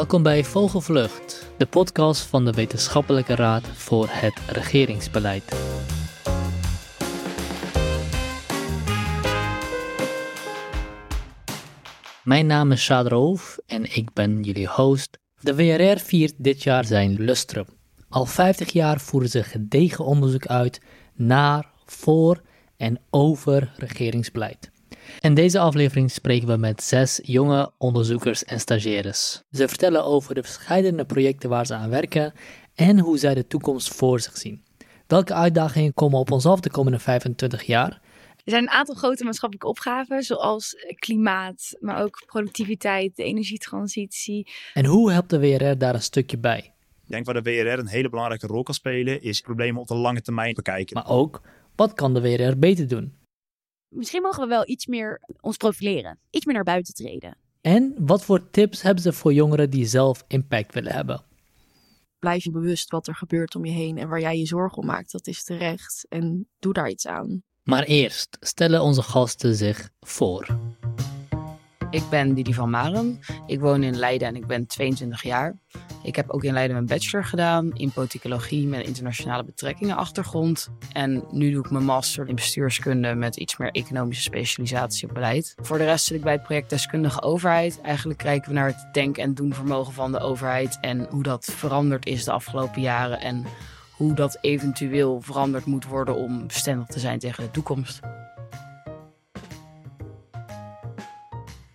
Welkom bij Vogelvlucht, de podcast van de Wetenschappelijke Raad voor het Regeringsbeleid. Mijn naam is Shad Roof en ik ben jullie host. De WRR viert dit jaar zijn lustrum. Al 50 jaar voeren ze gedegen onderzoek uit naar, voor en over regeringsbeleid. In deze aflevering spreken we met zes jonge onderzoekers en stagiaires. Ze vertellen over de verschillende projecten waar ze aan werken en hoe zij de toekomst voor zich zien. Welke uitdagingen komen op ons af de komende 25 jaar? Er zijn een aantal grote maatschappelijke opgaven, zoals klimaat, maar ook productiviteit, de energietransitie. En hoe helpt de WRR daar een stukje bij? Ik denk waar de WRR een hele belangrijke rol kan spelen, is problemen op de lange termijn bekijken. Maar ook, wat kan de WRR beter doen? Misschien mogen we wel iets meer ons profileren, iets meer naar buiten treden. En wat voor tips hebben ze voor jongeren die zelf impact willen hebben? Blijf je bewust wat er gebeurt om je heen en waar jij je zorgen om maakt. Dat is terecht en doe daar iets aan. Maar eerst stellen onze gasten zich voor. Ik ben Didi van Maren. Ik woon in Leiden en ik ben 22 jaar. Ik heb ook in Leiden mijn bachelor gedaan in politicologie met internationale betrekkingen achtergrond. En nu doe ik mijn master in bestuurskunde met iets meer economische specialisatie op beleid. Voor de rest zit ik bij het project Deskundige Overheid. Eigenlijk kijken we naar het denk- en doenvermogen van de overheid en hoe dat veranderd is de afgelopen jaren en hoe dat eventueel veranderd moet worden om bestendig te zijn tegen de toekomst.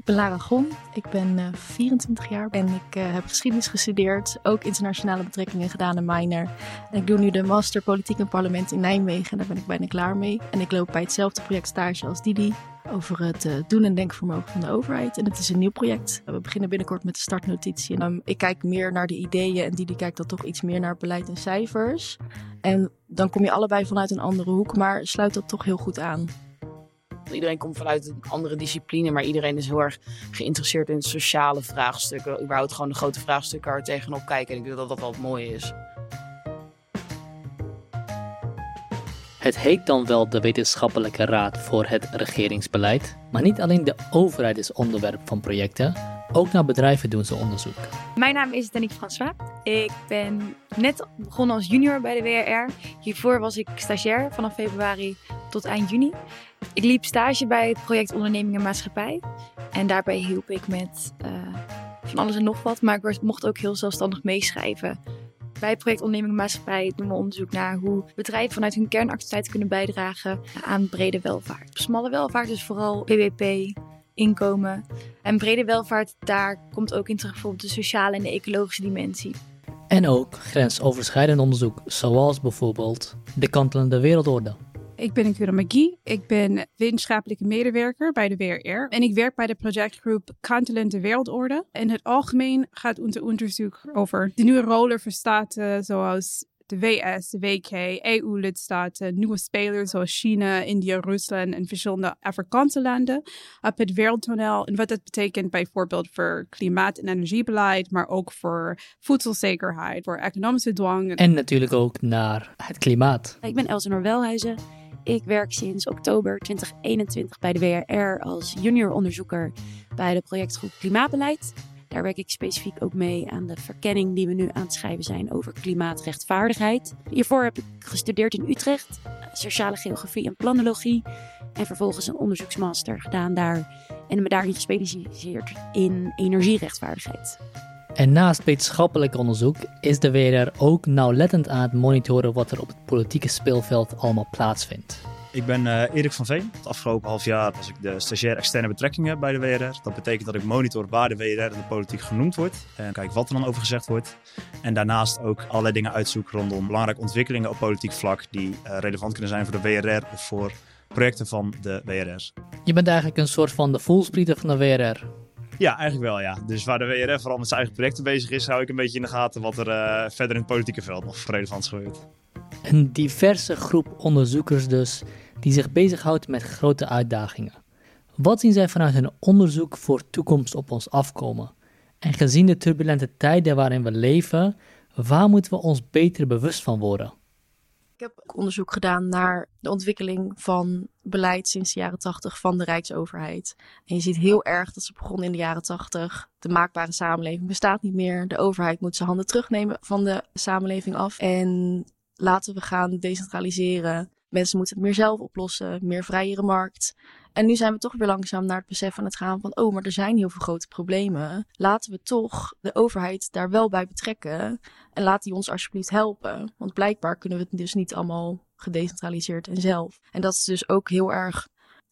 Ik ben Lara Gon, ik ben uh, 24 jaar en ik uh, heb geschiedenis gestudeerd, ook internationale betrekkingen gedaan in minor. En ik doe nu de master politiek en parlement in Nijmegen en daar ben ik bijna klaar mee. En ik loop bij hetzelfde project stage als Didi over het uh, doen en denkvermogen van de overheid. En het is een nieuw project. We beginnen binnenkort met de startnotitie. En, um, ik kijk meer naar de ideeën en Didi kijkt dan toch iets meer naar beleid en cijfers. En dan kom je allebei vanuit een andere hoek, maar sluit dat toch heel goed aan. Iedereen komt vanuit een andere discipline, maar iedereen is heel erg geïnteresseerd in sociale vraagstukken. Überhaupt gewoon de grote vraagstukken waar we tegenop kijken. En ik denk dat dat wel het mooie is. Het heet dan wel de Wetenschappelijke Raad voor het Regeringsbeleid, maar niet alleen de overheid is onderwerp van projecten, ook naar bedrijven doen ze onderzoek. Mijn naam is Danique François. Ik ben net begonnen als junior bij de WRR. Hiervoor was ik stagiair vanaf februari tot eind juni. Ik liep stage bij het project Onderneming en Maatschappij. En daarbij hielp ik met uh, van alles en nog wat. Maar ik mocht ook heel zelfstandig meeschrijven. Bij project Onderneming Maatschappij doen we onderzoek naar hoe bedrijven vanuit hun kernactiviteit kunnen bijdragen aan brede welvaart. Smalle welvaart is vooral BBP, inkomen. En brede welvaart, daar komt ook in terug bijvoorbeeld de sociale en de ecologische dimensie. En ook grensoverschrijdend onderzoek, zoals bijvoorbeeld de kantelende wereldorde. Ik ben Kura McGee. Ik ben wetenschappelijke medewerker bij de WRR. En ik werk bij de projectgroep Kantelende Wereldorde. In het algemeen gaat onze onderzoek over de nieuwe rollen voor staten zoals de VS, de WK, EU-lidstaten, nieuwe spelers zoals China, India, Rusland en verschillende Afrikaanse landen op het wereldtoneel. En wat dat betekent bijvoorbeeld voor klimaat- en energiebeleid, maar ook voor voedselzekerheid, voor economische dwang. En natuurlijk ook naar het klimaat. Ik ben Elsenor Welhuizen. Ik werk sinds oktober 2021 bij de WRR als junior onderzoeker bij de projectgroep Klimaatbeleid. Daar werk ik specifiek ook mee aan de verkenning die we nu aan het schrijven zijn over klimaatrechtvaardigheid. Hiervoor heb ik gestudeerd in Utrecht, sociale geografie en planologie. En vervolgens een onderzoeksmaster gedaan daar en me daarin gespecialiseerd in energierechtvaardigheid. En naast wetenschappelijk onderzoek is de WRR ook nauwlettend aan het monitoren wat er op het politieke speelveld allemaal plaatsvindt. Ik ben uh, Erik van Veen. Het afgelopen half jaar was ik de stagiair externe betrekkingen bij de WRR. Dat betekent dat ik monitor waar de WRR in de politiek genoemd wordt. En kijk wat er dan over gezegd wordt. En daarnaast ook allerlei dingen uitzoek rondom belangrijke ontwikkelingen op politiek vlak die uh, relevant kunnen zijn voor de WRR of voor projecten van de WRR. Je bent eigenlijk een soort van de voelsprieten van de WRR. Ja, eigenlijk wel ja. Dus waar de WRF vooral met zijn eigen projecten bezig is, hou ik een beetje in de gaten wat er uh, verder in het politieke veld nog relevant gebeurt. Een diverse groep onderzoekers dus, die zich bezighoudt met grote uitdagingen. Wat zien zij vanuit hun onderzoek voor toekomst op ons afkomen? En gezien de turbulente tijden waarin we leven, waar moeten we ons beter bewust van worden? Ik heb onderzoek gedaan naar de ontwikkeling van beleid sinds de jaren tachtig van de Rijksoverheid. En je ziet heel erg dat ze begonnen in de jaren tachtig. De maakbare samenleving bestaat niet meer. De overheid moet zijn handen terugnemen van de samenleving af. En laten we gaan decentraliseren. Mensen moeten het meer zelf oplossen, meer vrijere markt. En nu zijn we toch weer langzaam naar het besef aan het gaan van, oh, maar er zijn heel veel grote problemen. Laten we toch de overheid daar wel bij betrekken en laat die ons alsjeblieft helpen. Want blijkbaar kunnen we het dus niet allemaal gedecentraliseerd en zelf. En dat is dus ook heel erg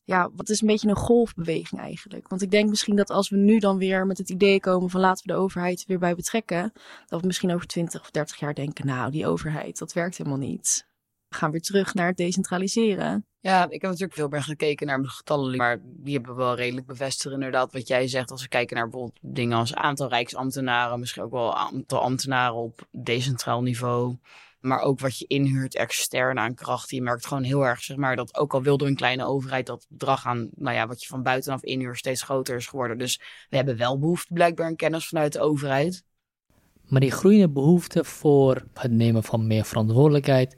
ja, wat is een beetje een golfbeweging eigenlijk. Want ik denk misschien dat als we nu dan weer met het idee komen van laten we de overheid weer bij betrekken, dat we misschien over 20 of 30 jaar denken, nou, die overheid, dat werkt helemaal niet. We gaan weer terug naar het decentraliseren. Ja, ik heb natuurlijk veel meer gekeken naar mijn getallen, maar die hebben wel redelijk bevestigd inderdaad wat jij zegt. Als we kijken naar bijvoorbeeld dingen als aantal rijksambtenaren, misschien ook wel aantal ambtenaren op decentraal niveau. Maar ook wat je inhuurt extern aan kracht. Je merkt gewoon heel erg, zeg maar, dat ook al wilde een kleine overheid dat bedrag aan, nou ja, wat je van buitenaf inhuurt steeds groter is geworden. Dus we hebben wel behoefte blijkbaar aan kennis vanuit de overheid. Maar die groeiende behoefte voor het nemen van meer verantwoordelijkheid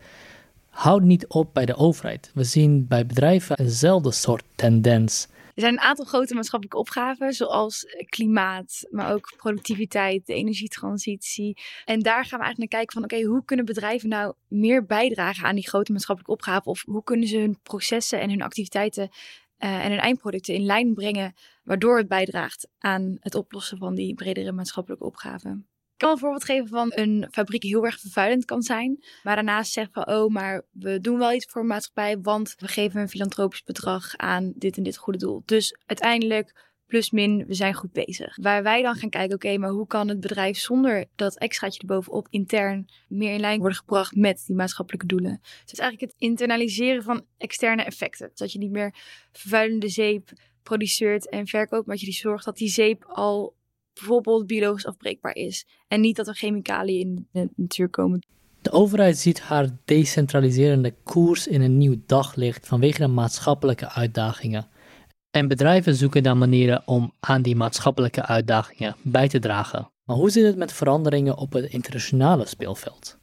houdt niet op bij de overheid. We zien bij bedrijven eenzelfde soort tendens. Er zijn een aantal grote maatschappelijke opgaven, zoals klimaat, maar ook productiviteit, de energietransitie. En daar gaan we eigenlijk naar kijken van, oké, hoe kunnen bedrijven nou meer bijdragen aan die grote maatschappelijke opgaven? Of hoe kunnen ze hun processen en hun activiteiten uh, en hun eindproducten in lijn brengen, waardoor het bijdraagt aan het oplossen van die bredere maatschappelijke opgaven? Ik kan een voorbeeld geven van een fabriek die heel erg vervuilend kan zijn. Maar daarnaast zeggen van, oh, maar we doen wel iets voor de maatschappij, want we geven een filantropisch bedrag aan dit en dit goede doel. Dus uiteindelijk, plus min, we zijn goed bezig. Waar wij dan gaan kijken, oké, maar hoe kan het bedrijf zonder dat extraatje erbovenop intern meer in lijn worden gebracht met die maatschappelijke doelen? Dus het is eigenlijk het internaliseren van externe effecten. Dat je niet meer vervuilende zeep produceert en verkoopt, maar dat je die zorgt dat die zeep al bijvoorbeeld biologisch afbreekbaar is. En niet dat er chemicaliën in de natuur komen. De overheid ziet haar decentraliserende koers in een nieuw daglicht vanwege de maatschappelijke uitdagingen. En bedrijven zoeken dan manieren om aan die maatschappelijke uitdagingen bij te dragen. Maar hoe zit het met veranderingen op het internationale speelveld?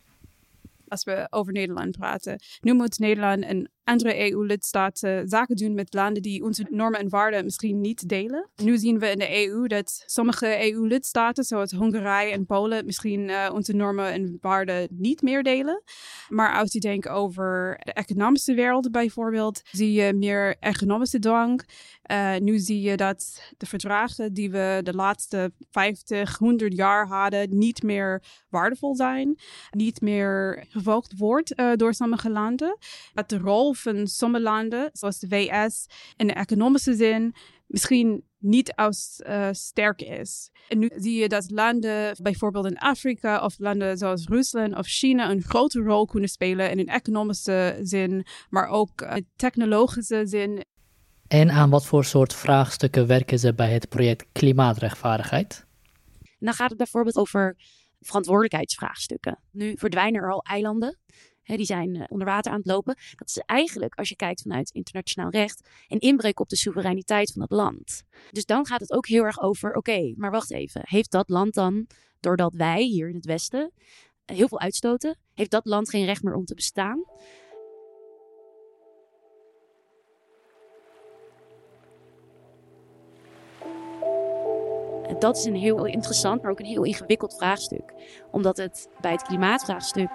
Als we over Nederland praten. Nu moet Nederland en andere EU-lidstaten zaken doen met landen die onze normen en waarden misschien niet delen. Nu zien we in de EU dat sommige EU-lidstaten, zoals Hongarije en Polen, misschien uh, onze normen en waarden niet meer delen. Maar als je denkt over de economische wereld bijvoorbeeld, zie je meer economische dwang. Uh, nu zie je dat de verdragen die we de laatste 50, 100 jaar hadden, niet meer waardevol zijn, niet meer gevolgd wordt uh, door sommige landen. Dat de rol van sommige landen, zoals de VS, in de economische zin misschien niet als uh, sterk is. En nu zie je dat landen, bijvoorbeeld in Afrika of landen zoals Rusland of China, een grote rol kunnen spelen in een economische zin, maar ook in technologische zin. En aan wat voor soort vraagstukken werken ze bij het project Klimaatrechtvaardigheid? Dan gaat het bijvoorbeeld over verantwoordelijkheidsvraagstukken. Nu verdwijnen er al eilanden die zijn eh, onder water aan het lopen. Dat is eigenlijk, als je kijkt vanuit internationaal recht, een inbreuk op de soevereiniteit van het land. Dus dan gaat het ook heel erg over: oké, maar wacht even. Heeft dat land dan, doordat wij hier in het Westen heel veel uitstoten, heeft dat land geen recht meer om te bestaan? Dat is een heel interessant, maar ook een heel ingewikkeld vraagstuk. Omdat het bij het klimaatvraagstuk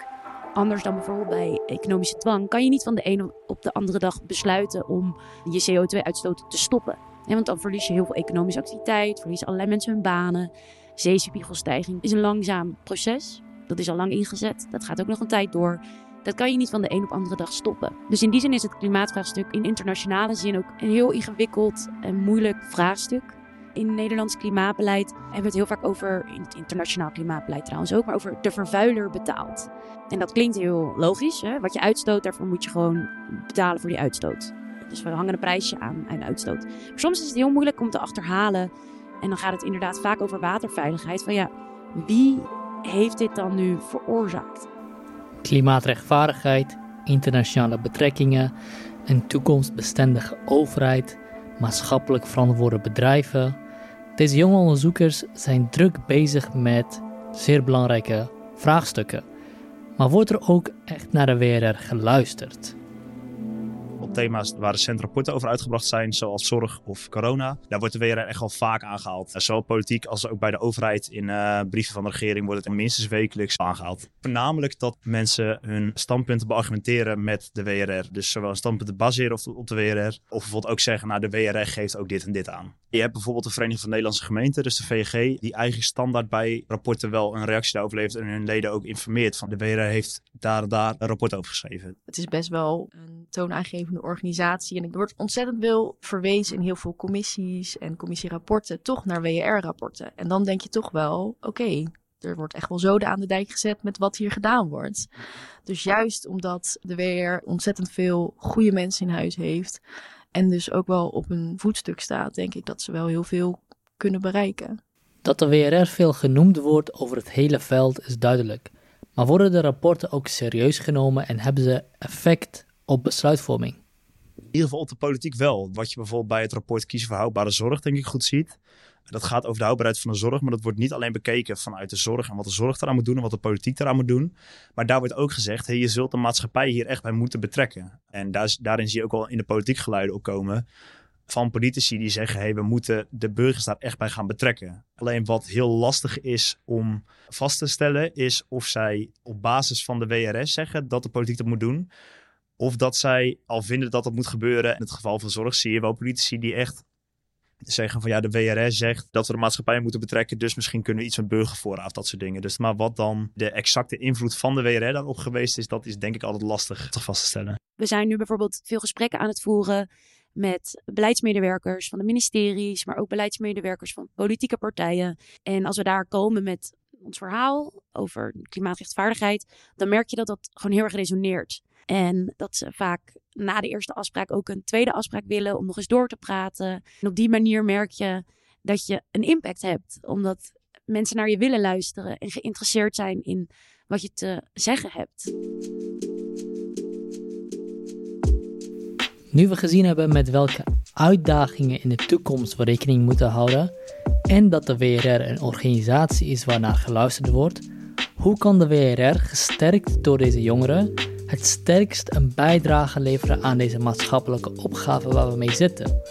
Anders dan bijvoorbeeld bij economische dwang kan je niet van de ene op de andere dag besluiten om je CO2-uitstoot te stoppen. want dan verlies je heel veel economische activiteit, verliezen allerlei mensen hun banen. Zeespiegelstijging is een langzaam proces. Dat is al lang ingezet. Dat gaat ook nog een tijd door. Dat kan je niet van de een op andere dag stoppen. Dus in die zin is het klimaatvraagstuk in internationale zin ook een heel ingewikkeld en moeilijk vraagstuk in Nederlands klimaatbeleid hebben we het heel vaak over, in het internationaal klimaatbeleid trouwens ook, maar over de vervuiler betaalt. En dat klinkt heel logisch. Hè? Wat je uitstoot, daarvoor moet je gewoon betalen voor die uitstoot. Dus we hangen een prijsje aan aan uitstoot. Maar soms is het heel moeilijk om te achterhalen. En dan gaat het inderdaad vaak over waterveiligheid. Van ja, wie heeft dit dan nu veroorzaakt? Klimaatrechtvaardigheid, internationale betrekkingen, een toekomstbestendige overheid, maatschappelijk verantwoorde bedrijven, deze jonge onderzoekers zijn druk bezig met zeer belangrijke vraagstukken. Maar wordt er ook echt naar de WRR geluisterd? op thema's waar recent rapporten over uitgebracht zijn, zoals zorg of corona. Daar wordt de WRR echt wel vaak aangehaald. Zowel politiek als ook bij de overheid in uh, brieven van de regering wordt het minstens wekelijks aangehaald. Voornamelijk dat mensen hun standpunten beargumenteren met de WRR. Dus zowel standpunten baseren op de WRR, of bijvoorbeeld ook zeggen, nou de WRR geeft ook dit en dit aan. Je hebt bijvoorbeeld de Vereniging van Nederlandse Gemeenten, dus de VG, die eigenlijk standaard bij rapporten wel een reactie daarover levert en hun leden ook informeert van de WRR heeft daar en daar een rapport over geschreven. Het is best wel een toonaangevende organisatie en er wordt ontzettend veel verwezen in heel veel commissies en commissierapporten toch naar WRR-rapporten. En dan denk je toch wel, oké, er wordt echt wel zoden aan de dijk gezet met wat hier gedaan wordt. Dus juist omdat de WR ontzettend veel goede mensen in huis heeft en dus ook wel op een voetstuk staat, denk ik dat ze wel heel veel kunnen bereiken. Dat de WRR veel genoemd wordt over het hele veld is duidelijk. Maar worden de rapporten ook serieus genomen en hebben ze effect op besluitvorming? In ieder geval op de politiek wel. Wat je bijvoorbeeld bij het rapport Kiezen voor Houdbare Zorg, denk ik, goed ziet. Dat gaat over de houdbaarheid van de zorg, maar dat wordt niet alleen bekeken vanuit de zorg en wat de zorg eraan moet doen en wat de politiek eraan moet doen. Maar daar wordt ook gezegd, hey, je zult de maatschappij hier echt bij moeten betrekken. En daar, daarin zie je ook wel in de politiek geluiden opkomen van politici die zeggen: hey, we moeten de burgers daar echt bij gaan betrekken. Alleen wat heel lastig is om vast te stellen, is of zij op basis van de WRS zeggen dat de politiek dat moet doen. Of dat zij al vinden dat dat moet gebeuren. In het geval van zorg zie je wel politici die echt zeggen van ja, de WRS zegt dat we de maatschappij moeten betrekken, dus misschien kunnen we iets met burgervoorraad, dat soort dingen. Dus maar wat dan de exacte invloed van de WRR daarop geweest is, dat is denk ik altijd lastig te vast te stellen. We zijn nu bijvoorbeeld veel gesprekken aan het voeren met beleidsmedewerkers van de ministeries, maar ook beleidsmedewerkers van politieke partijen. En als we daar komen met ons verhaal over klimaatrechtvaardigheid, dan merk je dat dat gewoon heel erg resoneert. En dat ze vaak na de eerste afspraak ook een tweede afspraak willen om nog eens door te praten. En op die manier merk je dat je een impact hebt, omdat mensen naar je willen luisteren en geïnteresseerd zijn in wat je te zeggen hebt. Nu we gezien hebben met welke uitdagingen in de toekomst we rekening moeten houden en dat de WRR een organisatie is waarnaar geluisterd wordt, hoe kan de WRR, gesterkt door deze jongeren, het sterkst een bijdrage leveren aan deze maatschappelijke opgave waar we mee zitten?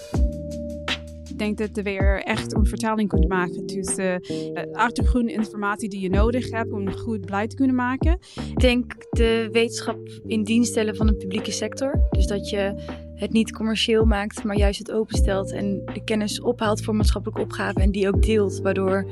Ik denk dat de weer echt een vertaling kunt maken tussen de achtergrondinformatie die je nodig hebt om een goed beleid te kunnen maken. Ik denk de wetenschap in dienst stellen van de publieke sector. Dus dat je het niet commercieel maakt, maar juist het openstelt en de kennis ophaalt voor maatschappelijke opgaven en die ook deelt, waardoor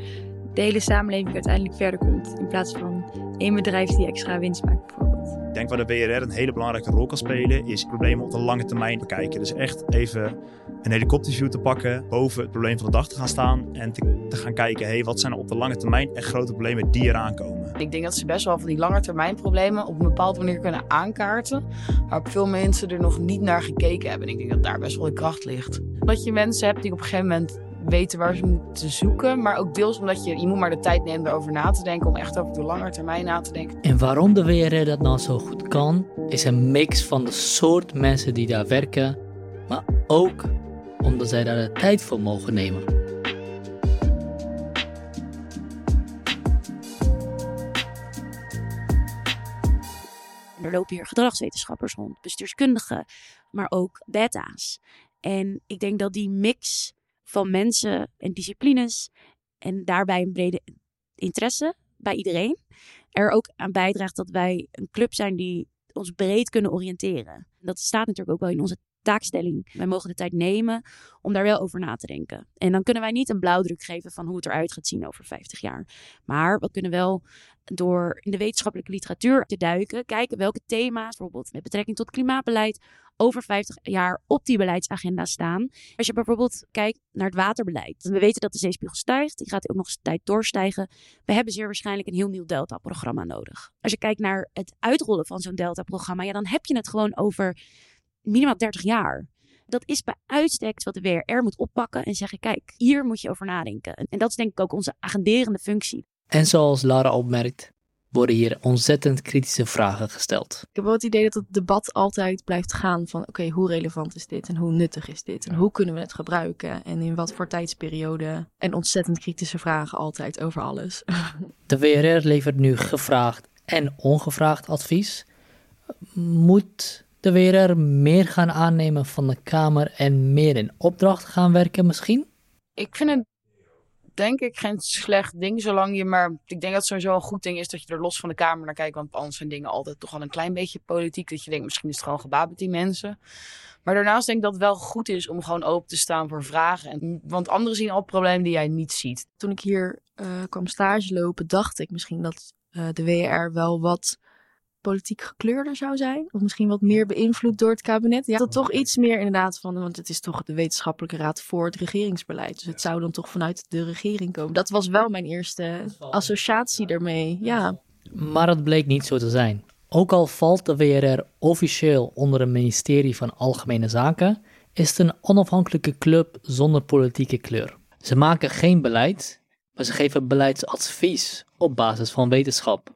de hele samenleving uiteindelijk verder komt in plaats van één bedrijf die extra winst maakt bijvoorbeeld. Ik denk waar de WRR een hele belangrijke rol kan spelen, is problemen op de lange termijn bekijken. Dus echt even een helikopterview te pakken, boven het probleem van de dag te gaan staan en te, gaan kijken, hey, wat zijn er op de lange termijn echt grote problemen die eraan komen. Ik denk dat ze best wel van die lange termijn problemen op een bepaald manier kunnen aankaarten, waar veel mensen er nog niet naar gekeken hebben. En ik denk dat daar best wel de kracht ligt. Dat je mensen hebt die op een gegeven moment weten waar ze moeten zoeken. Maar ook deels omdat je, je moet maar de tijd nemen erover na te denken. Om echt over de lange termijn na te denken. En waarom de WRR dat nou zo goed kan, is een mix van de soort mensen die daar werken. Maar ook omdat zij daar de tijd voor mogen nemen. Er lopen hier gedragswetenschappers rond, bestuurskundigen, maar ook beta's. En ik denk dat die mix van mensen en disciplines en daarbij een brede interesse bij iedereen er ook aan bijdraagt dat wij een club zijn die ons breed kunnen oriënteren. Dat staat natuurlijk ook wel in onze taakstelling. Wij mogen de tijd nemen om daar wel over na te denken. En dan kunnen wij niet een blauwdruk geven van hoe het eruit gaat zien over 50 jaar. Maar we kunnen wel door in de wetenschappelijke literatuur te duiken, kijken welke thema's, bijvoorbeeld met betrekking tot klimaatbeleid, over 50 jaar op die beleidsagenda staan. Als je bijvoorbeeld kijkt naar het waterbeleid. We weten dat de zeespiegel stijgt. Die gaat ook nog eens tijd doorstijgen. We hebben zeer waarschijnlijk een heel nieuw Delta-programma nodig. Als je kijkt naar het uitrollen van zo'n Delta-programma, ja, dan heb je het gewoon over minimaal 30 jaar. Dat is bij uitstek wat de WRR moet oppakken en zeggen: kijk, hier moet je over nadenken. En dat is denk ik ook onze agenderende functie. En zoals Lara opmerkt, worden hier ontzettend kritische vragen gesteld. Ik heb wel het idee dat het debat altijd blijft gaan van oké, hoe relevant is dit en hoe nuttig is dit en hoe kunnen we het gebruiken en in wat voor tijdsperiode. En ontzettend kritische vragen altijd over alles. De WRR levert nu gevraagd en ongevraagd advies. Moet de WRR meer gaan aannemen van de Kamer en meer in opdracht gaan werken misschien? Ik vind het denk ik geen slecht ding, zolang je maar... Ik denk dat het sowieso een goed ding is dat je er los van de Kamer naar kijkt, want anders zijn dingen altijd toch wel een klein beetje politiek. Dat je denkt, misschien is het gewoon gebaat met die mensen. Maar daarnaast denk ik dat het wel goed is om gewoon open te staan voor vragen. En, want anderen zien al problemen die jij niet ziet. Toen ik hier uh, kwam stage lopen, dacht ik misschien dat uh, de WR wel wat politiek gekleurder zou zijn. Of misschien wat meer beïnvloed door het kabinet. Ja, dat toch iets meer inderdaad van, want het is toch de wetenschappelijke raad voor het regeringsbeleid. Dus het zou dan toch vanuit de regering komen. Dat was wel mijn eerste associatie ermee, ja. Maar het bleek niet zo te zijn. Ook al valt de WRR officieel onder het ministerie van Algemene Zaken, is het een onafhankelijke club zonder politieke kleur. Ze maken geen beleid, maar ze geven beleidsadvies op basis van wetenschap.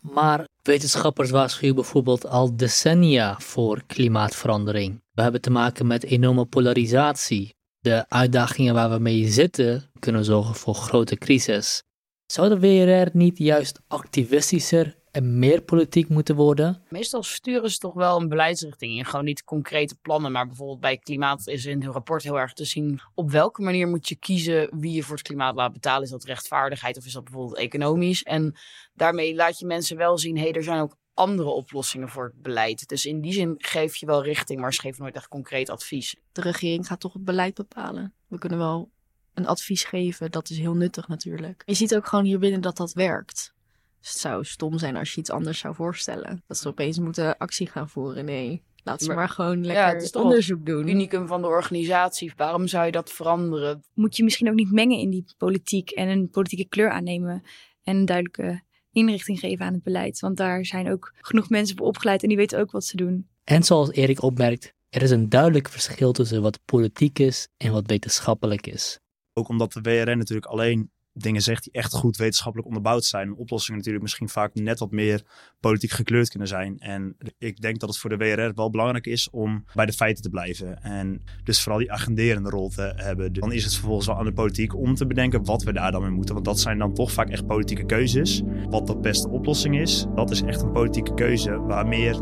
Maar wetenschappers waarschuwen bijvoorbeeld al decennia voor klimaatverandering. We hebben te maken met enorme polarisatie. De uitdagingen waar we mee zitten kunnen zorgen voor grote crisis. Zou de WRR niet juist activistischer en meer politiek moeten worden? Meestal sturen ze toch wel een beleidsrichting in. Gewoon niet concrete plannen, maar bijvoorbeeld bij klimaat is in hun rapport heel erg te zien op welke manier moet je kiezen wie je voor het klimaat laat betalen. Is dat rechtvaardigheid of is dat bijvoorbeeld economisch? En daarmee laat je mensen wel zien, hé, hey, er zijn ook andere oplossingen voor het beleid. Dus in die zin geef je wel richting, maar ze geven nooit echt concreet advies. De regering gaat toch het beleid bepalen. We kunnen wel een advies geven, dat is heel nuttig natuurlijk. Je ziet ook gewoon hier binnen dat dat werkt. Dus het zou stom zijn als je iets anders zou voorstellen. Dat ze opeens moeten actie gaan voeren. Nee, laat ze maar, gewoon lekker ja, het onderzoek doen. unicum van de organisatie. Waarom zou je dat veranderen? Moet je misschien ook niet mengen in die politiek en een politieke kleur aannemen. En een duidelijke inrichting geven aan het beleid. Want daar zijn ook genoeg mensen voor opgeleid en die weten ook wat ze doen. En zoals Erik opmerkt, er is een duidelijk verschil tussen wat politiek is en wat wetenschappelijk is. Ook omdat de WRN natuurlijk alleen dingen zegt die echt goed wetenschappelijk onderbouwd zijn. En oplossingen natuurlijk misschien vaak net wat meer politiek gekleurd kunnen zijn. En ik denk dat het voor de WRR wel belangrijk is om bij de feiten te blijven. En dus vooral die agenderende rol te hebben. Dan is het vervolgens wel aan de politiek om te bedenken wat we daar dan mee moeten. Want dat zijn dan toch vaak echt politieke keuzes. Wat de beste oplossing is, dat is echt een politieke keuze waar meer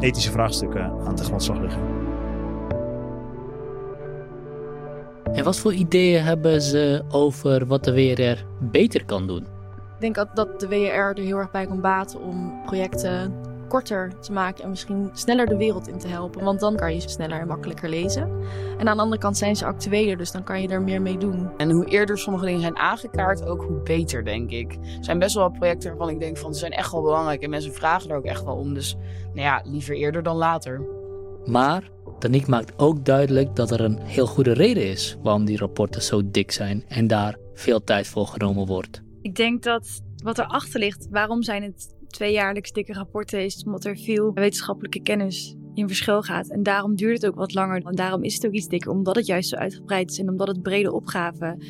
ethische vraagstukken aan te grondslag liggen. En wat voor ideeën hebben ze over wat de WRR beter kan doen? Ik denk dat de WRR er heel erg bij kan baten om projecten korter te maken en misschien sneller de wereld in te helpen. Want dan kan je ze sneller en makkelijker lezen. En aan de andere kant zijn ze actueler, dus dan kan je er meer mee doen. En hoe eerder sommige dingen zijn aangekaart, ook hoe beter, denk ik. Er zijn best wel projecten waarvan ik denk van ze zijn echt wel belangrijk en mensen vragen er ook echt wel om. Dus nou ja, liever eerder dan later. Maar Danique maakt ook duidelijk dat er een heel goede reden is waarom die rapporten zo dik zijn en daar veel tijd voor genomen wordt. Ik denk dat wat erachter ligt, waarom zijn het tweejaarlijks dikke rapporten, is omdat er veel wetenschappelijke kennis in verschil gaat. En daarom duurt het ook wat langer. En daarom is het ook iets dikker, omdat het juist zo uitgebreid is en omdat het brede opgaven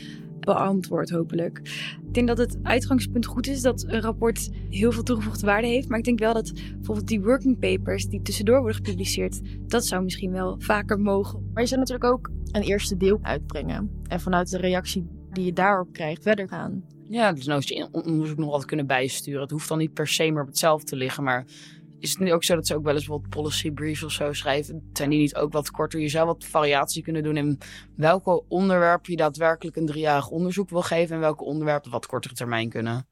beantwoord, hopelijk. Ik denk dat het uitgangspunt goed is dat een rapport heel veel toegevoegde waarde heeft. Maar ik denk wel dat bijvoorbeeld die working papers die tussendoor worden gepubliceerd, dat zou misschien wel vaker mogen. Maar je zou natuurlijk ook een eerste deel uitbrengen. En vanuit de reactie die je daarop krijgt, verder gaan. Ja, dus nou je onderzoek nog altijd kunnen bijsturen. Het hoeft dan niet per se maar op hetzelfde te liggen, maar is het niet ook zo dat ze ook wel eens wat policy briefs of zo schrijven? Zijn die niet ook wat korter? Je zou wat variatie kunnen doen in welke onderwerpen je daadwerkelijk een driejarig onderzoek wil geven en welke onderwerpen wat kortere termijn kunnen.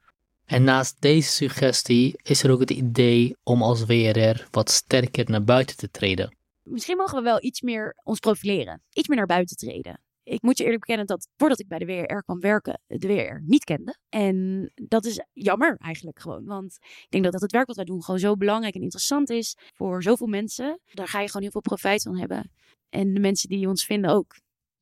En naast deze suggestie is er ook het idee om als WRR wat sterker naar buiten te treden. Misschien mogen we wel iets meer ons profileren, iets meer naar buiten treden ik moet je eerlijk bekennen dat voordat ik bij de WRR kwam werken, de WRR niet kende. En dat is jammer eigenlijk gewoon. Want ik denk dat, dat het werk wat wij doen gewoon zo belangrijk en interessant is voor zoveel mensen. Daar ga je gewoon heel veel profijt van hebben. En de mensen die ons vinden ook.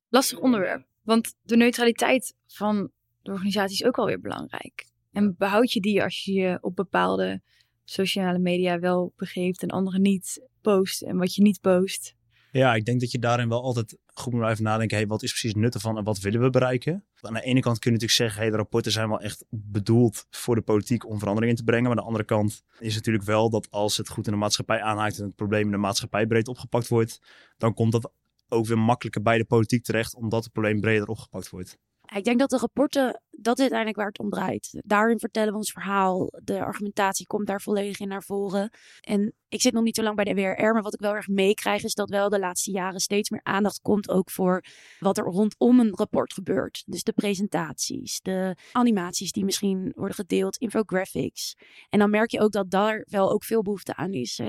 Lastig onderwerp. Want de neutraliteit van de organisatie is ook alweer belangrijk. En behoud je die als je je op bepaalde sociale media wel begeeft en andere niet post en wat je niet post. Ja, ik denk dat je daarin wel altijd goed moet blijven nadenken. Hey, wat is precies nut ervan en wat willen we bereiken? Aan de ene kant kun je natuurlijk zeggen, hey, de rapporten zijn wel echt bedoeld voor de politiek om verandering in te brengen. Maar aan de andere kant is natuurlijk wel dat als het goed in de maatschappij aanhaakt en het probleem in de maatschappij breed opgepakt wordt, dan komt dat ook weer makkelijker bij de politiek terecht, omdat het probleem breder opgepakt wordt. Ik denk dat de rapporten, dat is uiteindelijk waar het om draait. Daarin vertellen we ons verhaal. De argumentatie komt daar volledig in naar voren. En ik zit nog niet zo lang bij de WRR, maar wat ik wel erg meekrijg is dat wel de laatste jaren steeds meer aandacht komt ook voor wat er rondom een rapport gebeurt. Dus de presentaties, de animaties die misschien worden gedeeld, infographics. En dan merk je ook dat daar wel ook veel behoefte aan is.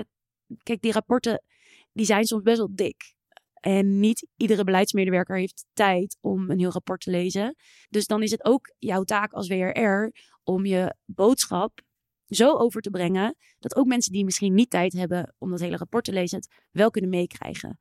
Kijk, die rapporten die zijn soms best wel dik. En niet iedere beleidsmedewerker heeft tijd om een heel rapport te lezen. Dus dan is het ook jouw taak als WRR om je boodschap zo over te brengen dat ook mensen die misschien niet tijd hebben om dat hele rapport te lezen, het wel kunnen meekrijgen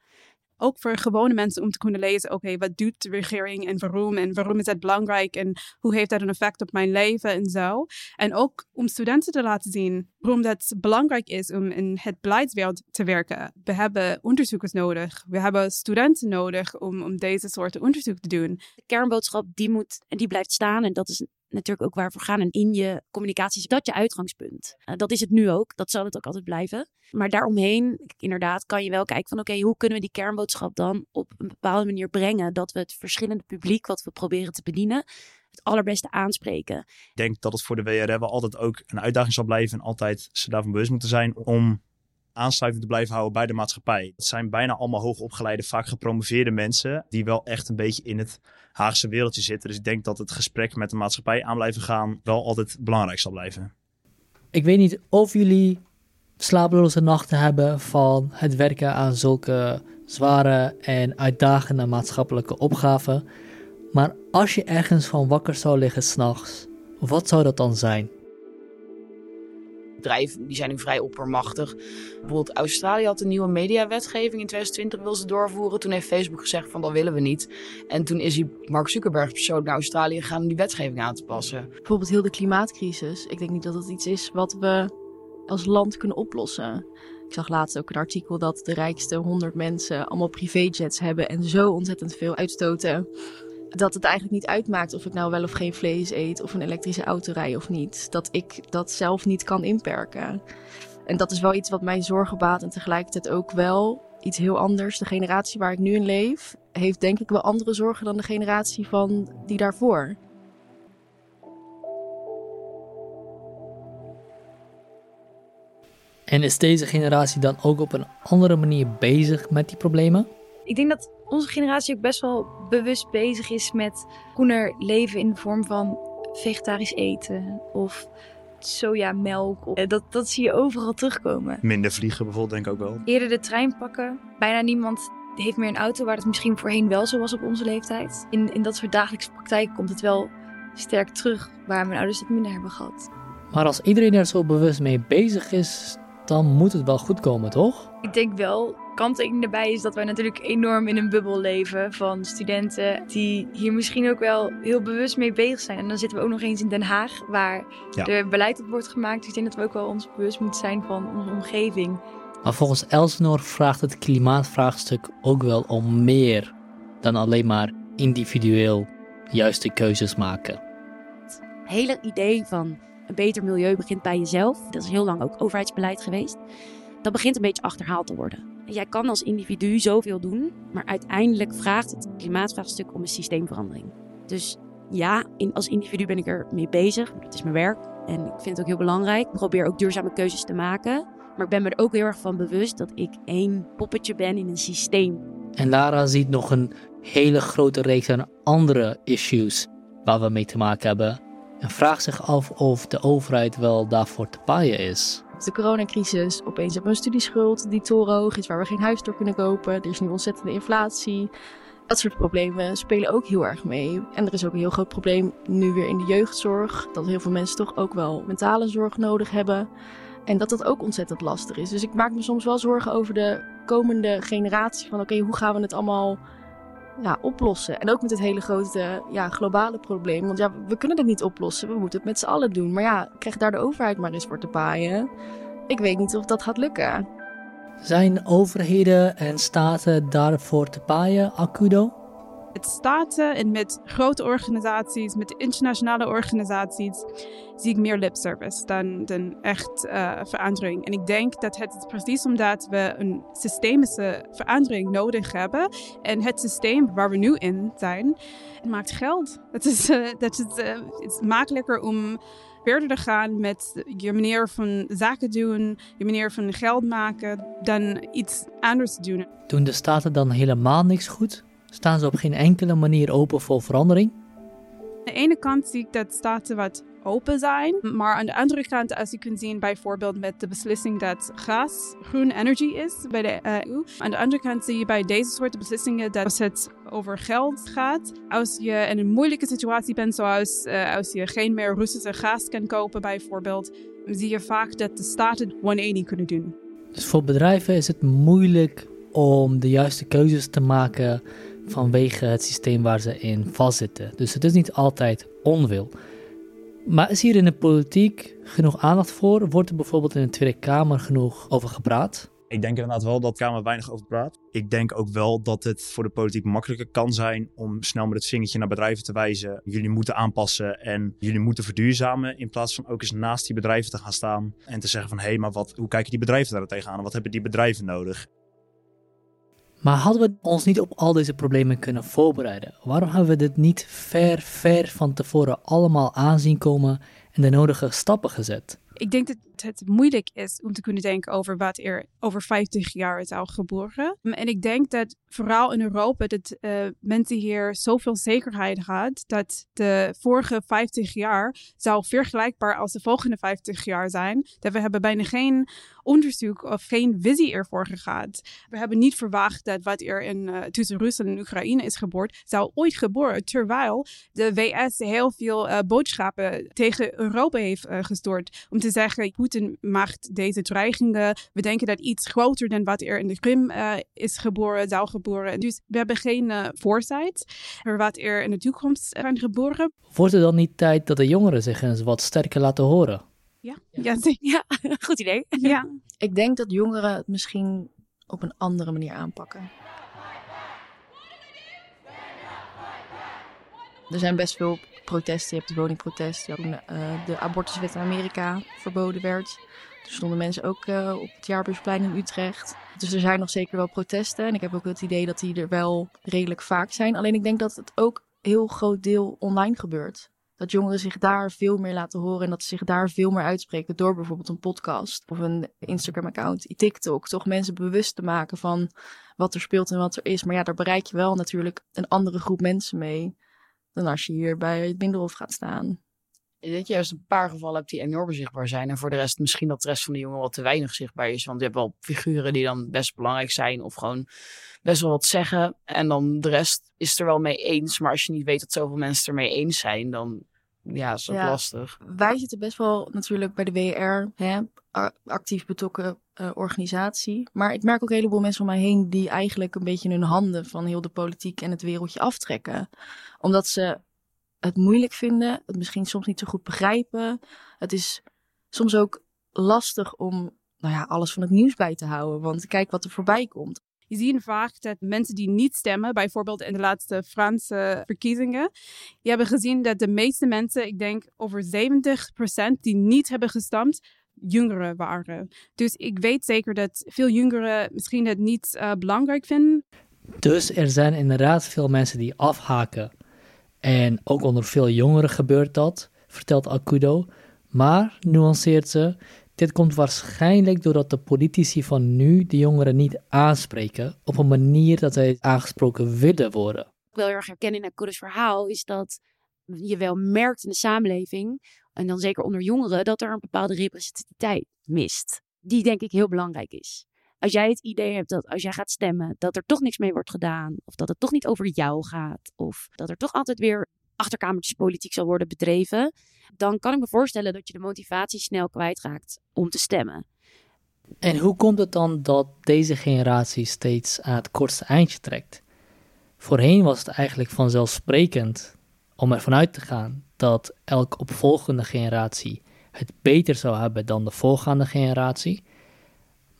ook voor gewone mensen om te kunnen lezen, oké, wat doet de regering en waarom en waarom is het belangrijk en hoe heeft dat een effect op mijn leven en zo. En ook om studenten te laten zien waarom dat belangrijk is om in het beleidswereld te werken. We hebben onderzoekers nodig, we hebben studenten nodig om, om deze soorten onderzoek te doen. De kernboodschap die moet en die blijft staan en dat is natuurlijk ook waar we gaan. En in je communicatie is dat je uitgangspunt. Uh, dat is het nu ook. Dat zal het ook altijd blijven. Maar daaromheen, inderdaad, kan je wel kijken van oké, hoe kunnen we die kernboodschap dan op een bepaalde manier brengen dat we het verschillende publiek wat we proberen te bedienen, het allerbeste aanspreken. Ik denk dat het voor de wel altijd ook een uitdaging zal blijven en altijd ze daarvan bewust moeten zijn om aansluiting te blijven houden bij de maatschappij. Het zijn bijna allemaal hoogopgeleide, vaak gepromoveerde mensen die wel echt een beetje in het Haagse wereldje zitten. Dus ik denk dat het gesprek met de maatschappij aan blijven gaan wel altijd belangrijk zal blijven. Ik weet niet of jullie slapeloze nachten hebben van het werken aan zulke zware en uitdagende maatschappelijke opgaven. Maar als je ergens van wakker zou liggen s'nachts, wat zou dat dan zijn? Bedrijven die zijn nu vrij oppermachtig. Bijvoorbeeld Australië had een nieuwe mediawetgeving in 2020 wil ze doorvoeren. Toen heeft Facebook gezegd van dat willen we niet. En toen is hij Mark Zuckerberg persoonlijk naar Australië gegaan om die wetgeving aan te passen. Bijvoorbeeld heel de klimaatcrisis. Ik denk niet dat het iets is wat we als land kunnen oplossen. Ik zag laatst ook een artikel dat de rijkste 100 mensen allemaal privéjets hebben en zo ontzettend veel uitstoten dat het eigenlijk niet uitmaakt of ik nou wel of geen vlees eet of een elektrische auto rij of niet. Dat ik dat zelf niet kan inperken. En dat is wel iets wat mij zorgen baat en tegelijkertijd ook wel iets heel anders. De generatie waar ik nu in leef heeft denk ik wel andere zorgen dan de generatie van die daarvoor. En is deze generatie dan ook op een andere manier bezig met die problemen? Ik denk dat onze generatie ook best wel bewust bezig is met groener leven in de vorm van vegetarisch eten of sojamelk. Eh, dat, dat zie je overal terugkomen. Minder vliegen bijvoorbeeld, denk ik ook wel. Eerder de trein pakken. Bijna niemand heeft meer een auto, waar het misschien voorheen wel zo was op onze leeftijd. In, in dat soort dagelijkse praktijken komt het wel sterk terug, waar mijn ouders het minder hebben gehad. Maar als iedereen er zo bewust mee bezig is, dan moet het wel goed komen, toch? Ik denk wel kanttekening daarbij is dat wij natuurlijk enorm in een bubbel leven van studenten die hier misschien ook wel heel bewust mee bezig zijn. En dan zitten we ook nog eens in Den Haag, waar er beleid op wordt gemaakt. Dus ik denk dat we ook wel ons bewust moeten zijn van onze omgeving. Maar volgens Elsenor vraagt het klimaatvraagstuk ook wel om meer dan alleen maar individueel juiste keuzes maken. Het hele idee van een beter milieu begint bij jezelf. Dat is heel lang ook overheidsbeleid geweest. Dat begint een beetje achterhaald te worden. Jij kan als individu zoveel doen, maar uiteindelijk vraagt het klimaatvraagstuk om een systeemverandering. Dus ja, als individu ben ik er mee bezig. Dat is mijn werk en ik vind het ook heel belangrijk. Ik probeer ook duurzame keuzes te maken. Maar ik ben me er ook heel erg van bewust dat ik één poppetje ben in een systeem. En Lara ziet nog een hele grote reeks aan andere issues waar we mee te maken hebben. En vraagt zich af of de overheid wel daarvoor te paaien is de coronacrisis. Opeens hebben we een studieschuld die torenhoog is, waar we geen huis door kunnen kopen. Er is nu ontzettende inflatie. Dat soort problemen spelen ook heel erg mee. En er is ook een heel groot probleem nu weer in de jeugdzorg. Dat heel veel mensen toch ook wel mentale zorg nodig hebben. En dat dat ook ontzettend lastig is. Dus ik maak me soms wel zorgen over de komende generatie. Van oké, hoe gaan we het allemaal ja, oplossen? En ook met het hele grote ja, globale probleem. Want ja, we kunnen het niet oplossen. We moeten het met z'n allen doen. Maar ja, krijg daar de overheid maar eens voor te paaien. Ik weet niet of dat gaat lukken. Zijn overheden en staten daarvoor te paaien, Akudo? Met staten en met grote organisaties, met internationale organisaties, zie ik meer lip service dan, dan echt uh, verandering. En ik denk dat het precies omdat we een systemische verandering nodig hebben. En het systeem waar we nu in zijn, maakt geld. Het is, uh, dat is, uh, het makkelijker om verder te gaan met je manier van zaken doen, je manier van geld maken, dan iets anders te doen. Doen de staten dan helemaal niks goed? Staan ze op geen enkele manier open voor verandering? Aan de ene kant zie ik dat staten wat open zijn. Maar aan de andere kant, als je kunt zien bijvoorbeeld met de beslissing dat gas groen energy is bij de EU. Aan de andere kant zie je bij deze soort beslissingen dat het over geld gaat. Als je in een moeilijke situatie bent, zoals uh, als je geen meer Russische gas kan kopen bijvoorbeeld, zie je vaak dat de staten 180 kunnen doen. Dus voor bedrijven is het moeilijk om de juiste keuzes te maken vanwege het systeem waar ze in vastzitten. Dus het is niet altijd onwil. Maar is hier in de politiek genoeg aandacht voor? Wordt er bijvoorbeeld in de Tweede Kamer genoeg over gepraat? Ik denk inderdaad wel dat de Kamer weinig over praat. Ik denk ook wel dat het voor de politiek makkelijker kan zijn om snel met het vingertje naar bedrijven te wijzen. Jullie moeten aanpassen en jullie moeten verduurzamen. In plaats van ook eens naast die bedrijven te gaan staan en te zeggen van hé, hey, maar wat, hoe kijken die bedrijven daar tegenaan? Wat hebben die bedrijven nodig? Maar hadden we ons niet op al deze problemen kunnen voorbereiden? Waarom hebben we dit niet ver, ver van tevoren allemaal aanzien komen en de nodige stappen gezet? Ik denk dat het moeilijk is om te kunnen denken over wat er over 50 jaar zou gebeuren. En ik denk dat vooral in Europa dat uh, mensen hier zoveel zekerheid had dat de vorige 50 jaar zou vergelijkbaar als de volgende 50 jaar zijn. Dat we hebben bijna geen onderzoek of geen visie ervoor gehad. We hebben niet verwacht dat wat er in, uh, tussen Rusland en Oekraïne is geboord, zou ooit gebeuren. Terwijl de VS heel veel uh, boodschappen tegen Europa heeft gestort. Om te zeggen, Poetin maakt deze dreigingen. We denken dat iets groter dan wat er in de Krim is geboren, zou gebeuren dus we hebben geen uh, foresight voor wat er in de toekomst gaan gebeuren. Wordt het dan niet tijd dat de jongeren zich eens wat sterker laten horen? Ja, ja. ja, goed idee. Ja. Ik denk dat jongeren het misschien op een andere manier aanpakken. Er zijn best veel protesten. Je hebt de woningprotest. Je hebt uh, de abortuswet in Amerika verboden werd. Toen stonden mensen ook uh, op het Jaarbeursplein in Utrecht. Dus er zijn nog zeker wel protesten. En ik heb ook het idee dat die er wel redelijk vaak zijn. Alleen ik denk dat het ook heel groot deel online gebeurt. Dat jongeren zich daar veel meer laten horen en dat ze zich daar veel meer uitspreken door bijvoorbeeld een podcast of een Instagram-account, TikTok. Toch mensen bewust te maken van wat er speelt en wat er is. Maar ja, daar bereik je wel natuurlijk een andere groep mensen mee dan als je hier bij het Binnenhof gaat staan. Ik denk juist een paar gevallen hebt die enorm zichtbaar zijn. En voor de rest misschien dat de rest van de jongen wat te weinig zichtbaar is. Want je hebt wel figuren die dan best belangrijk zijn. Of gewoon best wel wat zeggen. En dan de rest is er wel mee eens. Maar als je niet weet dat zoveel mensen het ermee eens zijn, dan ja, is dat lastig. Wij zitten best wel natuurlijk bij de WR, hè, actief betrokken uh, organisatie. Maar ik merk ook een heleboel mensen om mij heen die eigenlijk een beetje hun handen van heel de politiek en het wereldje aftrekken. Omdat ze het moeilijk vinden, het misschien soms niet zo goed begrijpen. Het is soms ook lastig om nou ja, alles van het nieuws bij te houden, want kijk wat er voorbij komt. Je ziet vaak dat mensen die niet stemmen, bijvoorbeeld in de laatste Franse verkiezingen, je hebben gezien dat de meeste mensen, ik denk over 70% die niet hebben gestemd, jongeren waren. Dus ik weet zeker dat veel jongeren misschien het niet uh, belangrijk vinden. Dus er zijn inderdaad veel mensen die afhaken en ook onder veel jongeren gebeurt dat, vertelt Akudo. Maar, nuanceert ze, dit komt waarschijnlijk doordat de politici van nu de jongeren niet aanspreken op een manier dat zij aangesproken willen worden. Ik wel erg herken in Akudo's verhaal is dat je wel merkt in de samenleving, en dan zeker onder jongeren, dat er een bepaalde representativiteit mist. Die denk ik heel belangrijk is als jij het idee hebt dat als jij gaat stemmen, dat er toch niks mee wordt gedaan, of dat het toch niet over jou gaat, of dat er toch altijd weer achterkamertjes politiek zal worden bedreven, dan kan ik me voorstellen dat je de motivatie snel kwijtraakt om te stemmen. En hoe komt het dan dat deze generatie steeds aan het kortste eindje trekt? Voorheen was het eigenlijk vanzelfsprekend om ervan uit te gaan dat elke opvolgende generatie het beter zou hebben dan de voorgaande generatie.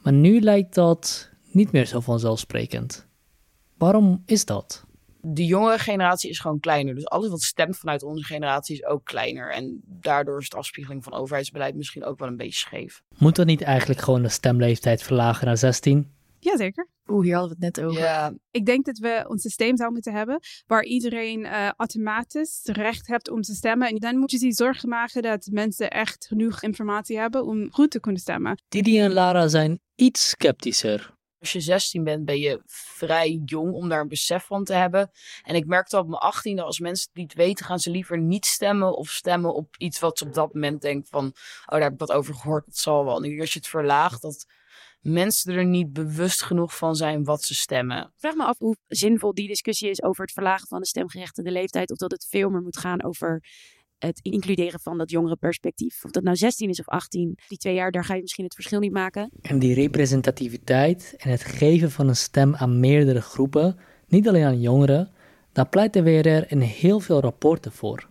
Maar nu lijkt dat niet meer zo vanzelfsprekend. Waarom is dat? De jongere generatie is gewoon kleiner. Dus alles wat stemt vanuit onze generatie is ook kleiner. En daardoor is de afspiegeling van overheidsbeleid misschien ook wel een beetje scheef. Moet dat niet eigenlijk gewoon de stemleeftijd verlagen naar 16? Jazeker. Oeh, hier hadden we het net over. Ik denk dat we een systeem zouden moeten hebben waar iedereen eh, automatisch recht heeft om te stemmen. En dan moet je die zorgen maken dat mensen echt genoeg informatie hebben om goed te kunnen stemmen. Didi en Lara zijn iets sceptischer. Als je 16 bent, ben je vrij jong om daar een besef van te hebben. En ik merkte op mijn 18e, als mensen het niet weten, gaan ze liever niet stemmen of stemmen op iets wat ze op dat moment denken van, oh, daar heb ik wat over gehoord, dat zal wel. En ik denk, als je het verlaagt, dat mensen er niet bewust genoeg van zijn wat ze stemmen. Ik vraag me af hoe zinvol die discussie is over het verlagen van de stemgerechtigde leeftijd. Of dat het veel meer moet gaan over het includeren van dat jongere perspectief. Of dat nou 16 is of 18. Die twee jaar, daar ga je misschien het verschil niet maken. En die representativiteit en het geven van een stem aan meerdere groepen, niet alleen aan jongeren, daar pleit de WRR in heel veel rapporten voor.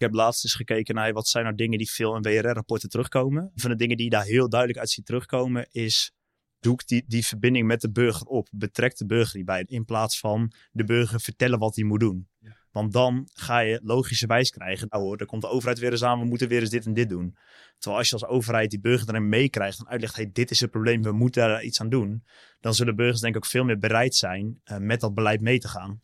Ik heb laatst eens gekeken naar wat zijn nou dingen die veel in WRR-rapporten terugkomen. Een van de dingen die je daar heel duidelijk uit ziet terugkomen is... Doe die, die verbinding met de burger op. Betrek de burger hierbij. In plaats van de burger vertellen wat hij moet doen. Want dan ga je logischerwijs krijgen. Nou hoor, dan komt de overheid weer eens aan. We moeten weer eens dit en dit doen. Terwijl als je als overheid die burger erin meekrijgt. En uitlegt, hey, dit is het probleem. We moeten daar iets aan doen. Dan zullen burgers denk ik ook veel meer bereid zijn eh, met dat beleid mee te gaan.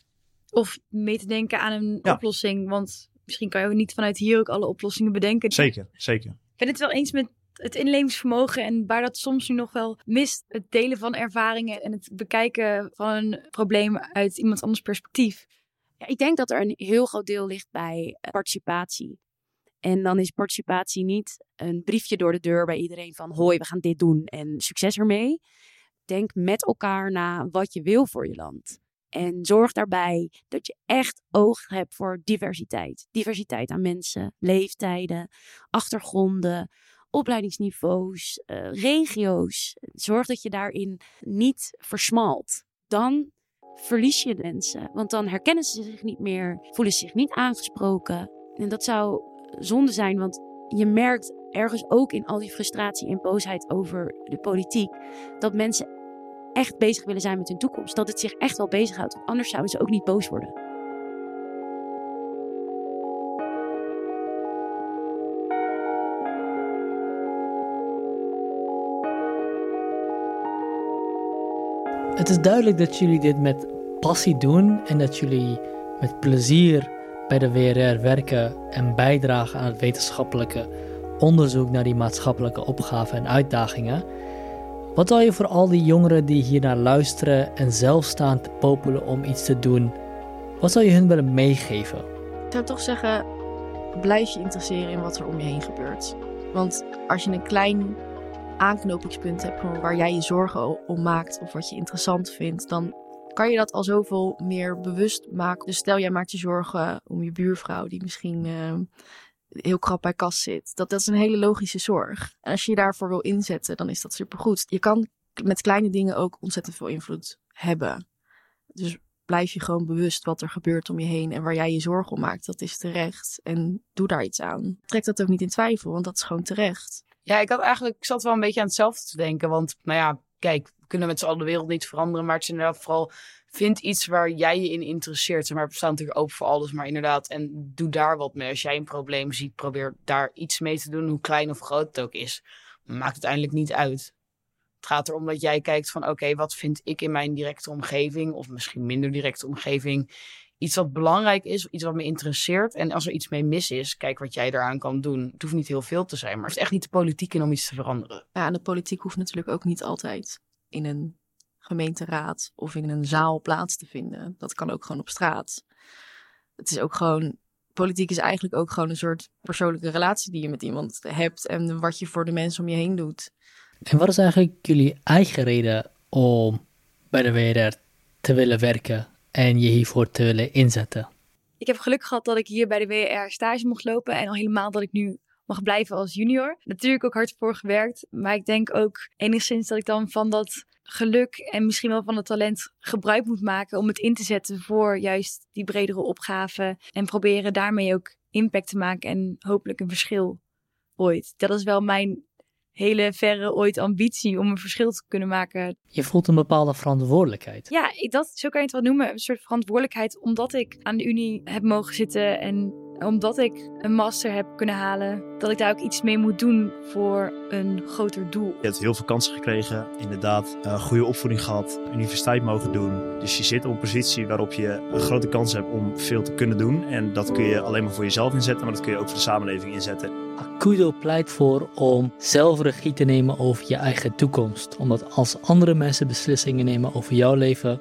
Of mee te denken aan een Ja. oplossing. Want misschien kan je ook niet vanuit hier ook alle oplossingen bedenken. Zeker, zeker. Ik ben het wel eens met het inlevingsvermogen en waar dat soms nu nog wel mist. Het delen van ervaringen en het bekijken van een probleem uit iemand anders perspectief. Ja, ik denk dat er een heel groot deel ligt bij eh, participatie. En dan is participatie niet een briefje door de deur bij iedereen van hoi, we gaan dit doen en succes ermee. Denk met elkaar na wat je wil voor je land. En zorg daarbij dat je echt oog hebt voor diversiteit. Diversiteit aan mensen, leeftijden, achtergronden, opleidingsniveaus, eh, regio's. Zorg dat je daarin niet versmalt. Dan verlies je mensen. Want dan herkennen ze zich niet meer, voelen zich niet aangesproken. En dat zou zonde zijn, want je merkt ergens ook in al die frustratie en boosheid over de politiek dat mensen echt bezig willen zijn met hun toekomst. Dat het zich echt wel bezighoudt. Want anders zouden ze ook niet boos worden. Het is duidelijk dat jullie dit met passie doen en dat jullie met plezier bij de WRR werken en bijdragen aan het wetenschappelijke onderzoek naar die maatschappelijke opgaven en uitdagingen. Wat zou je voor al die jongeren die hier naar luisteren en zelf staan te popelen om iets te doen, wat zou je hun willen meegeven? Ik zou toch zeggen, blijf je interesseren in wat er om je heen gebeurt. Want als je een klein aanknopingspunt hebt waar jij je zorgen om maakt of wat je interessant vindt, dan kan je dat al zoveel meer bewust maken. Dus stel jij maakt je zorgen om je buurvrouw die misschien eh, heel krap bij kas zit. Dat, dat is een hele logische zorg. En als je je daarvoor wil inzetten, dan is dat supergoed. Je kan met kleine dingen ook ontzettend veel invloed hebben. Dus blijf je gewoon bewust wat er gebeurt om je heen en waar jij je zorgen om maakt. Dat is terecht. En doe daar iets aan. Trek dat ook niet in twijfel, want dat is gewoon terecht. Ja, ik had eigenlijk, ik zat wel een beetje aan hetzelfde te denken. Want, nou ja, kijk, we kunnen met z'n allen de wereld niet veranderen. Maar het is inderdaad vooral, vind iets waar jij je in interesseert. Maar we staan natuurlijk open voor alles, maar inderdaad. En doe daar wat mee. Als jij een probleem ziet, probeer daar iets mee te doen. Hoe klein of groot het ook is. Maakt uiteindelijk niet uit. Het gaat erom dat jij kijkt van, oké, wat vind ik in mijn directe omgeving? Of misschien minder directe omgeving iets wat belangrijk is, iets wat me interesseert. En als er iets mee mis is, kijk wat jij daaraan kan doen. Het hoeft niet heel veel te zijn, maar het is echt niet de politiek in om iets te veranderen. Ja, en de politiek hoeft natuurlijk ook niet altijd in een gemeenteraad of in een zaal plaats te vinden. Dat kan ook gewoon op straat. Het is ook gewoon. Politiek is eigenlijk ook gewoon een soort persoonlijke relatie die je met iemand hebt en wat je voor de mensen om je heen doet. En wat is eigenlijk jullie eigen reden om bij de WRR te willen werken en je hiervoor te willen inzetten? Ik heb geluk gehad dat ik hier bij de WR stage mocht lopen. En al helemaal dat ik nu mag blijven als junior. Natuurlijk ook hard voor gewerkt. Maar ik denk ook enigszins dat ik dan van dat geluk en misschien wel van het talent gebruik moet maken. Om het in te zetten voor juist die bredere opgave. En proberen daarmee ook impact te maken en hopelijk een verschil ooit. Dat is wel mijn hele verre ooit ambitie om een verschil te kunnen maken. Je voelt een bepaalde verantwoordelijkheid. Ja, ik, dat, zo kan je het wel noemen. Een soort verantwoordelijkheid omdat ik aan de Unie heb mogen zitten en omdat ik een master heb kunnen halen, dat ik daar ook iets mee moet doen voor een groter doel. Je hebt heel veel kansen gekregen, inderdaad, een goede opvoeding gehad, universiteit mogen doen. Dus je zit op een positie waarop je een grote kans hebt om veel te kunnen doen. En dat kun je alleen maar voor jezelf inzetten, maar dat kun je ook voor de samenleving inzetten. Akudo pleit voor om zelf regie te nemen over je eigen toekomst. Omdat als andere mensen beslissingen nemen over jouw leven,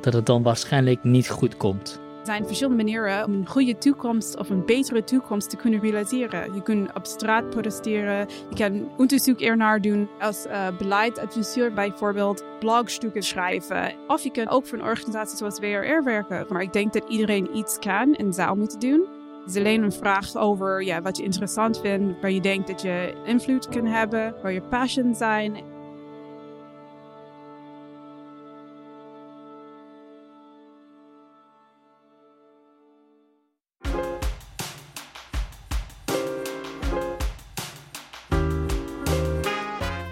dat het dan waarschijnlijk niet goed komt. Er zijn verschillende manieren om een goede toekomst of een betere toekomst te kunnen realiseren. Je kunt op straat protesteren, je kan onderzoek ernaar doen als uh, beleidsadviseur bijvoorbeeld, blogstukken schrijven. Of je kunt ook voor een organisatie zoals WRR werken. Maar ik denk dat iedereen iets kan en zou moeten doen. Het is alleen een vraag over ja, wat je interessant vindt, waar je denkt dat je invloed kan hebben, waar je passion zijn.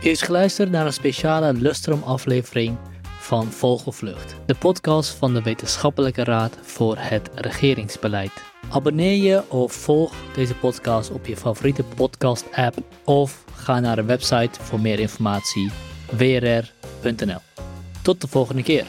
Is geluisterd naar een speciale Lustrum-aflevering van Vogelvlucht, de podcast van de Wetenschappelijke Raad voor het Regeringsbeleid. Abonneer je of volg deze podcast op je favoriete podcast-app of ga naar de website voor meer informatie wrr.nl. Tot de volgende keer.